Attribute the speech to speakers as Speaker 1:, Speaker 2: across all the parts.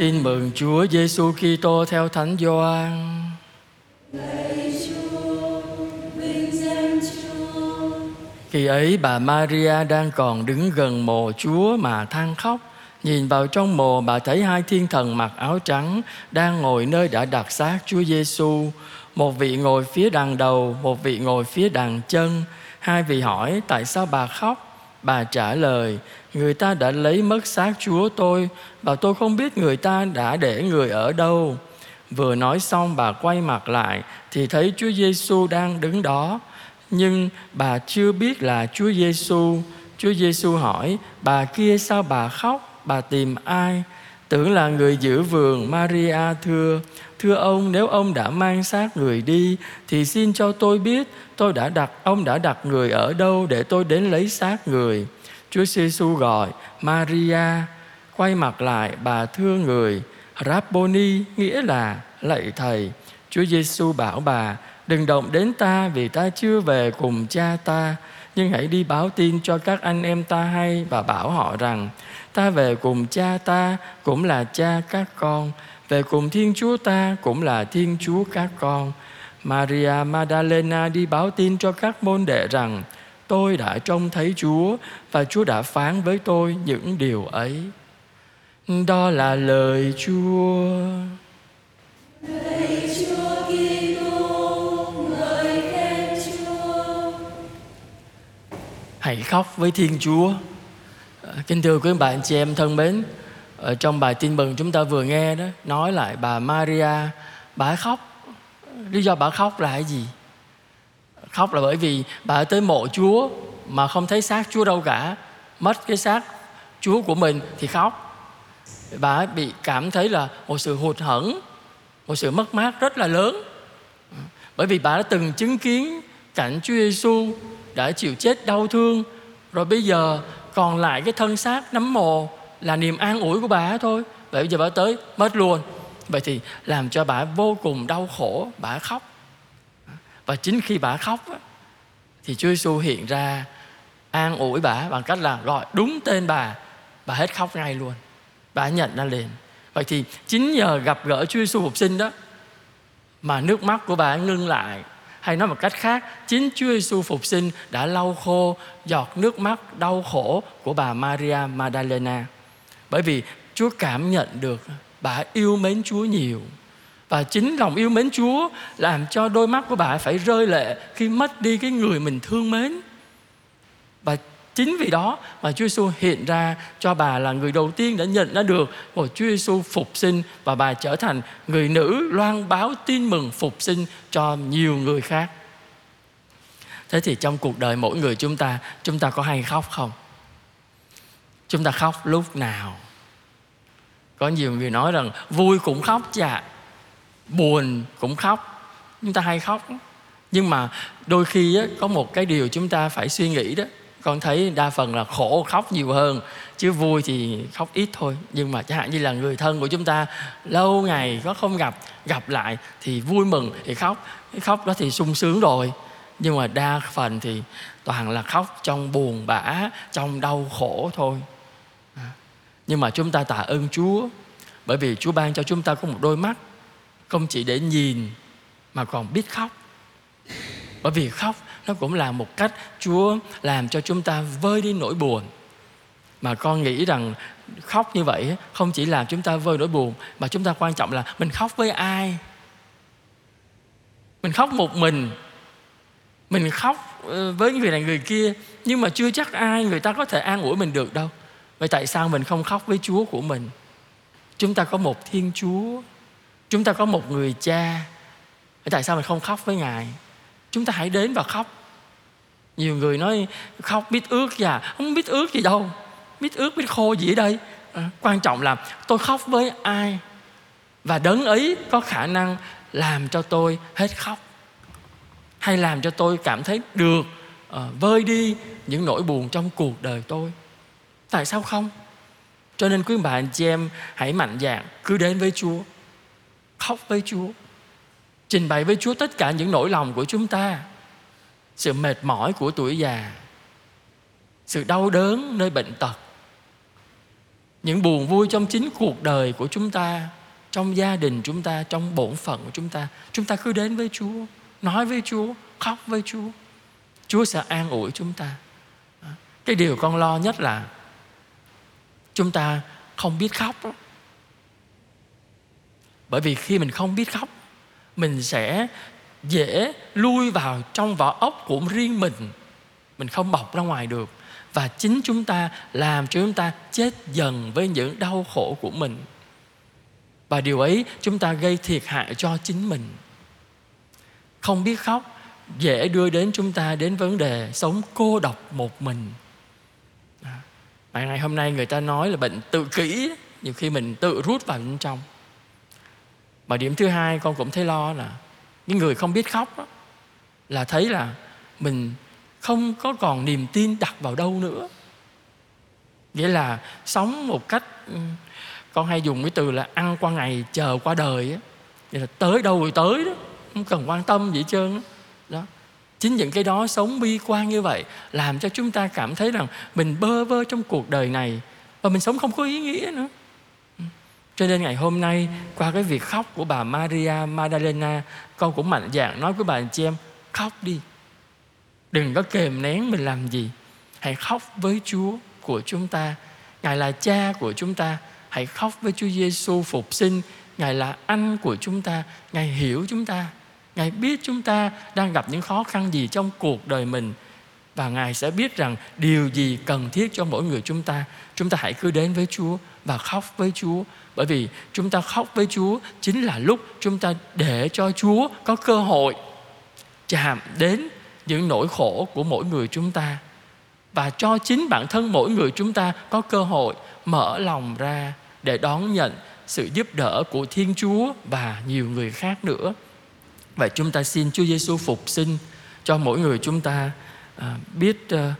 Speaker 1: Tin mừng Chúa Giêsu Kitô theo Thánh Gioan. Khi ấy bà Maria đang còn đứng gần mồ Chúa mà than khóc. Nhìn vào trong mồ bà thấy hai thiên thần mặc áo trắng đang ngồi nơi đã đặt xác Chúa Giêsu. Một vị ngồi phía đằng đầu, một vị ngồi phía đằng chân. Hai vị hỏi tại sao bà khóc? Bà trả lời, người ta đã lấy mất xác Chúa tôi và tôi không biết người ta đã để người ở đâu. Vừa nói xong bà quay mặt lại thì thấy Chúa Giêsu đang đứng đó, nhưng bà chưa biết là Chúa Giêsu. Chúa Giêsu hỏi, bà kia sao bà khóc? Bà tìm ai? Tưởng là người giữ vườn, Maria thưa Thưa ông, nếu ông đã mang xác người đi, Thì xin cho tôi biết, tôi đã đặt, Ông đã đặt người ở đâu để tôi đến lấy xác người? Chúa Giêsu gọi, Maria, Quay mặt lại, bà thưa người, Rabboni nghĩa là lạy thầy. Chúa Giêsu bảo bà, Đừng động đến ta vì ta chưa về cùng cha ta. Nhưng hãy đi báo tin cho các anh em ta hay Và bảo họ rằng, Ta về cùng cha ta cũng là cha các con, Về cùng Thiên Chúa ta cũng là Thiên Chúa các con. Maria Magdalena đi báo tin cho các môn đệ rằng, Tôi đã trông thấy Chúa Và Chúa đã phán với tôi những điều ấy. Đó là lời Chúa. Hãy khóc với Thiên Chúa. Ờ, kính thưa quý bạn chị em thân mến, ở Trong bài tin mừng chúng ta vừa nghe đó, Nói lại bà Maria, Bà khóc. Lý do bà khóc là cái gì? Khóc là bởi vì bà tới mộ Chúa Mà không thấy xác Chúa đâu cả. Mất cái xác Chúa của mình thì khóc. Bà bị cảm thấy là một sự hụt hẫng, Một sự mất mát rất là lớn. Bởi vì bà đã từng chứng kiến cảnh Chúa Giêsu đã chịu chết đau thương. Rồi bây giờ còn lại cái thân xác nấm mồ là niềm an ủi của bà thôi. Vậy bây giờ bà tới, mất luôn. Vậy thì làm cho bà vô cùng đau khổ, bà khóc. Và chính khi bà khóc thì Chúa Giêsu hiện ra an ủi bà bằng cách là gọi đúng tên bà bà hết khóc ngay luôn. Bà nhận ra liền. Vậy thì chính nhờ gặp gỡ Chúa Giêsu phục sinh đó, mà nước mắt của bà ngưng lại hay nói một cách khác, chính Chúa Giêsu phục sinh đã lau khô, giọt nước mắt đau khổ của bà Maria Magdalena. Bởi vì Chúa cảm nhận được bà yêu mến Chúa nhiều. Và chính lòng yêu mến Chúa làm cho đôi mắt của bà phải rơi lệ khi mất đi cái người mình thương mến. Và chính vì đó mà Chúa Giêsu hiện ra cho bà là người đầu tiên đã nhận ra được của Chúa Giêsu phục sinh và bà trở thành người nữ loan báo tin mừng phục sinh cho nhiều người khác. Thế thì trong cuộc đời mỗi người chúng ta chúng ta có hay khóc không? Chúng ta khóc lúc nào? Có nhiều người nói rằng vui cũng khóc chà buồn cũng khóc. Chúng ta hay khóc. Nhưng mà đôi khi á, có một cái điều chúng ta phải suy nghĩ đó con thấy đa phần là khổ, khóc nhiều hơn, chứ vui thì khóc ít thôi. Nhưng mà chẳng hạn như là người thân của chúng ta, lâu ngày có không gặp gặp lại thì vui mừng, thì khóc. Cái khóc đó thì sung sướng rồi. Nhưng mà đa phần thì toàn là khóc trong buồn bã, trong đau khổ thôi. À, nhưng mà chúng ta tạ ơn chúa, bởi vì chúa ban cho chúng ta có một đôi mắt, không chỉ để nhìn mà còn biết khóc. Bởi vì khóc nó cũng là một cách Chúa làm cho chúng ta vơi đi nỗi buồn. Mà con nghĩ rằng khóc như vậy không chỉ làm chúng ta vơi nỗi buồn, mà chúng ta quan trọng là mình khóc với ai. Mình khóc một mình. Mình khóc ờ, với người này người kia, nhưng mà chưa chắc ai người ta có thể an ủi mình được đâu. Vậy tại sao mình không khóc với Chúa của mình? Chúng ta có một Thiên Chúa. Chúng ta có một người cha. Vậy tại sao mình không khóc với Ngài? Chúng ta hãy đến và khóc. Nhiều người nói khóc biết ước và không biết ước gì đâu. Biết ước biết khô gì ở đây? À, quan trọng là tôi khóc với ai và đấng ấy có khả năng làm cho tôi hết khóc hay làm cho tôi cảm thấy được uh, vơi đi những nỗi buồn trong cuộc đời tôi. Tại sao không? Cho nên quý bạn chị em hãy mạnh dạn cứ đến với chúa khóc với chúa trình bày với chúa tất cả những nỗi lòng của chúng ta. Sự mệt mỏi của tuổi già, sự đau đớn nơi bệnh tật, những buồn vui trong chính cuộc đời của chúng ta, trong gia đình chúng ta, trong bổn phận của chúng ta. Chúng ta cứ đến với chúa, nói với chúa, khóc với chúa. Chúa sẽ an ủi chúng ta. Cái điều con lo nhất là chúng ta không biết khóc đó. bởi vì khi mình không biết khóc mình sẽ dễ lui vào trong vỏ ốc của riêng mình. Mình không bọc ra ngoài được. Và chính chúng ta làm cho chúng ta chết dần với những đau khổ của mình. Và điều ấy chúng ta gây thiệt hại cho chính mình. Không biết khóc, dễ đưa đến chúng ta đến vấn đề sống cô độc một mình. Mà ngày hôm nay người ta nói là bệnh tự kỷ, nhiều khi mình tự rút vào bên trong và điểm thứ hai con cũng thấy lo là những người không biết khóc đó, là thấy là mình không có còn niềm tin đặt vào đâu nữa. Nghĩa là sống một cách con hay dùng cái từ là ăn qua ngày chờ qua đời á. Là tới đâu rồi tới đó không cần quan tâm gì hết trơn đó. đó. Chính những cái đó sống bi quan như vậy làm cho chúng ta cảm thấy rằng mình bơ vơ trong cuộc đời này và mình sống không có ý nghĩa nữa cho nên ngày hôm nay, qua cái việc khóc của bà Maria Magdalena, con cũng mạnh dạn nói với bà anh chị em, khóc đi. Đừng có kềm nén mình làm gì. Hãy khóc với Chúa của chúng ta. Ngài là cha của chúng ta. Hãy khóc với Chúa Giêsu phục sinh. Ngài là anh của chúng ta. Ngài hiểu chúng ta. Ngài biết chúng ta đang gặp những khó khăn gì trong cuộc đời mình. Và Ngài sẽ biết rằng điều gì cần thiết cho mỗi người chúng ta. Chúng ta hãy cứ đến với Chúa và khóc với Chúa. Bởi vì chúng ta khóc với Chúa chính là lúc chúng ta để cho Chúa có cơ hội chạm đến những nỗi khổ của mỗi người chúng ta và cho chính bản thân mỗi người chúng ta có cơ hội mở lòng ra để đón nhận sự giúp đỡ của Thiên Chúa và nhiều người khác nữa. Và chúng ta xin Chúa Giêsu phục sinh cho mỗi người chúng ta à, biết ờ,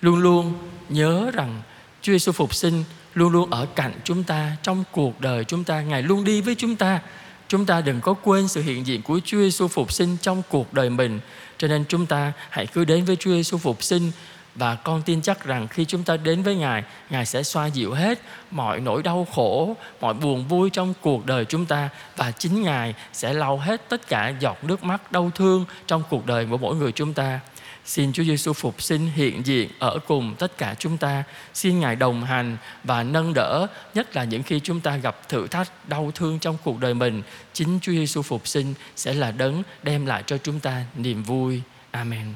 Speaker 1: luôn luôn nhớ rằng Chúa Giêsu phục sinh luôn luôn ở cạnh chúng ta trong cuộc đời chúng ta, Ngài luôn đi với chúng ta. Chúng ta đừng có quên sự hiện diện của Chúa Giêsu phục sinh trong cuộc đời mình. Cho nên chúng ta hãy cứ đến với Chúa Giêsu phục sinh và con tin chắc rằng khi chúng ta đến với Ngài, Ngài sẽ xoa dịu hết mọi nỗi đau khổ, mọi buồn vui trong cuộc đời chúng ta và chính Ngài sẽ lau hết tất cả giọt nước mắt đau thương trong cuộc đời của mỗi người chúng ta. Xin Chúa Giêsu phục sinh hiện diện ở cùng tất cả chúng ta. Xin Ngài đồng hành và nâng đỡ, nhất là những khi chúng ta gặp thử thách, đau thương trong cuộc đời mình. Chính Chúa Giêsu phục sinh sẽ là đấng đem lại cho chúng ta niềm vui. Amen.